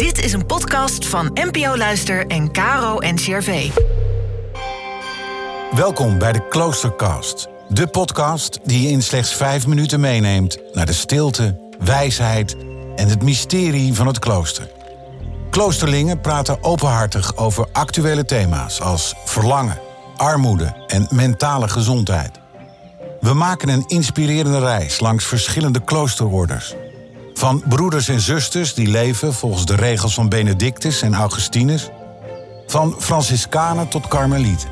Dit is een podcast van NPO Luister en Caro NCRV. Welkom bij de Kloostercast. De podcast die je in slechts vijf minuten meeneemt naar de stilte, wijsheid en het mysterie van het klooster. Kloosterlingen praten openhartig over actuele thema's als verlangen, armoede en mentale gezondheid. We maken een inspirerende reis langs verschillende kloosterorders. Van broeders en zusters die leven volgens de regels van Benedictus en Augustinus. Van Franciscanen tot Karmelieten.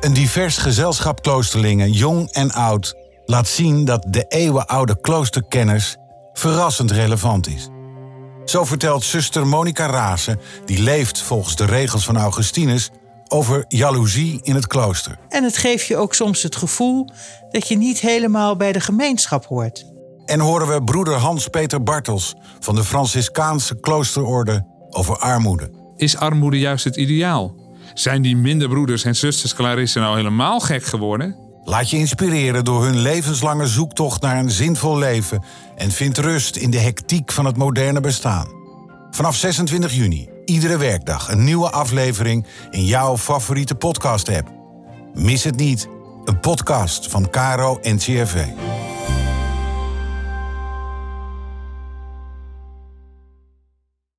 Een divers gezelschap kloosterlingen, jong en oud, laat zien dat de eeuwenoude kloosterkennis verrassend relevant is. Zo vertelt zuster Monica Rase, die leeft volgens de regels van Augustinus, over jaloezie in het klooster. En het geeft je ook soms het gevoel dat je niet helemaal bij de gemeenschap hoort. En horen we broeder Hans-Peter Bartels van de Franciscaanse kloosterorde over armoede. Is armoede juist het ideaal? Zijn die minder broeders en zusters Clarisse nou helemaal gek geworden? Laat je inspireren door hun levenslange zoektocht naar een zinvol leven en vind rust in de hectiek van het moderne bestaan. Vanaf 26 juni, iedere werkdag, een nieuwe aflevering in jouw favoriete podcast-app. Mis het niet, een podcast van Caro en CRV.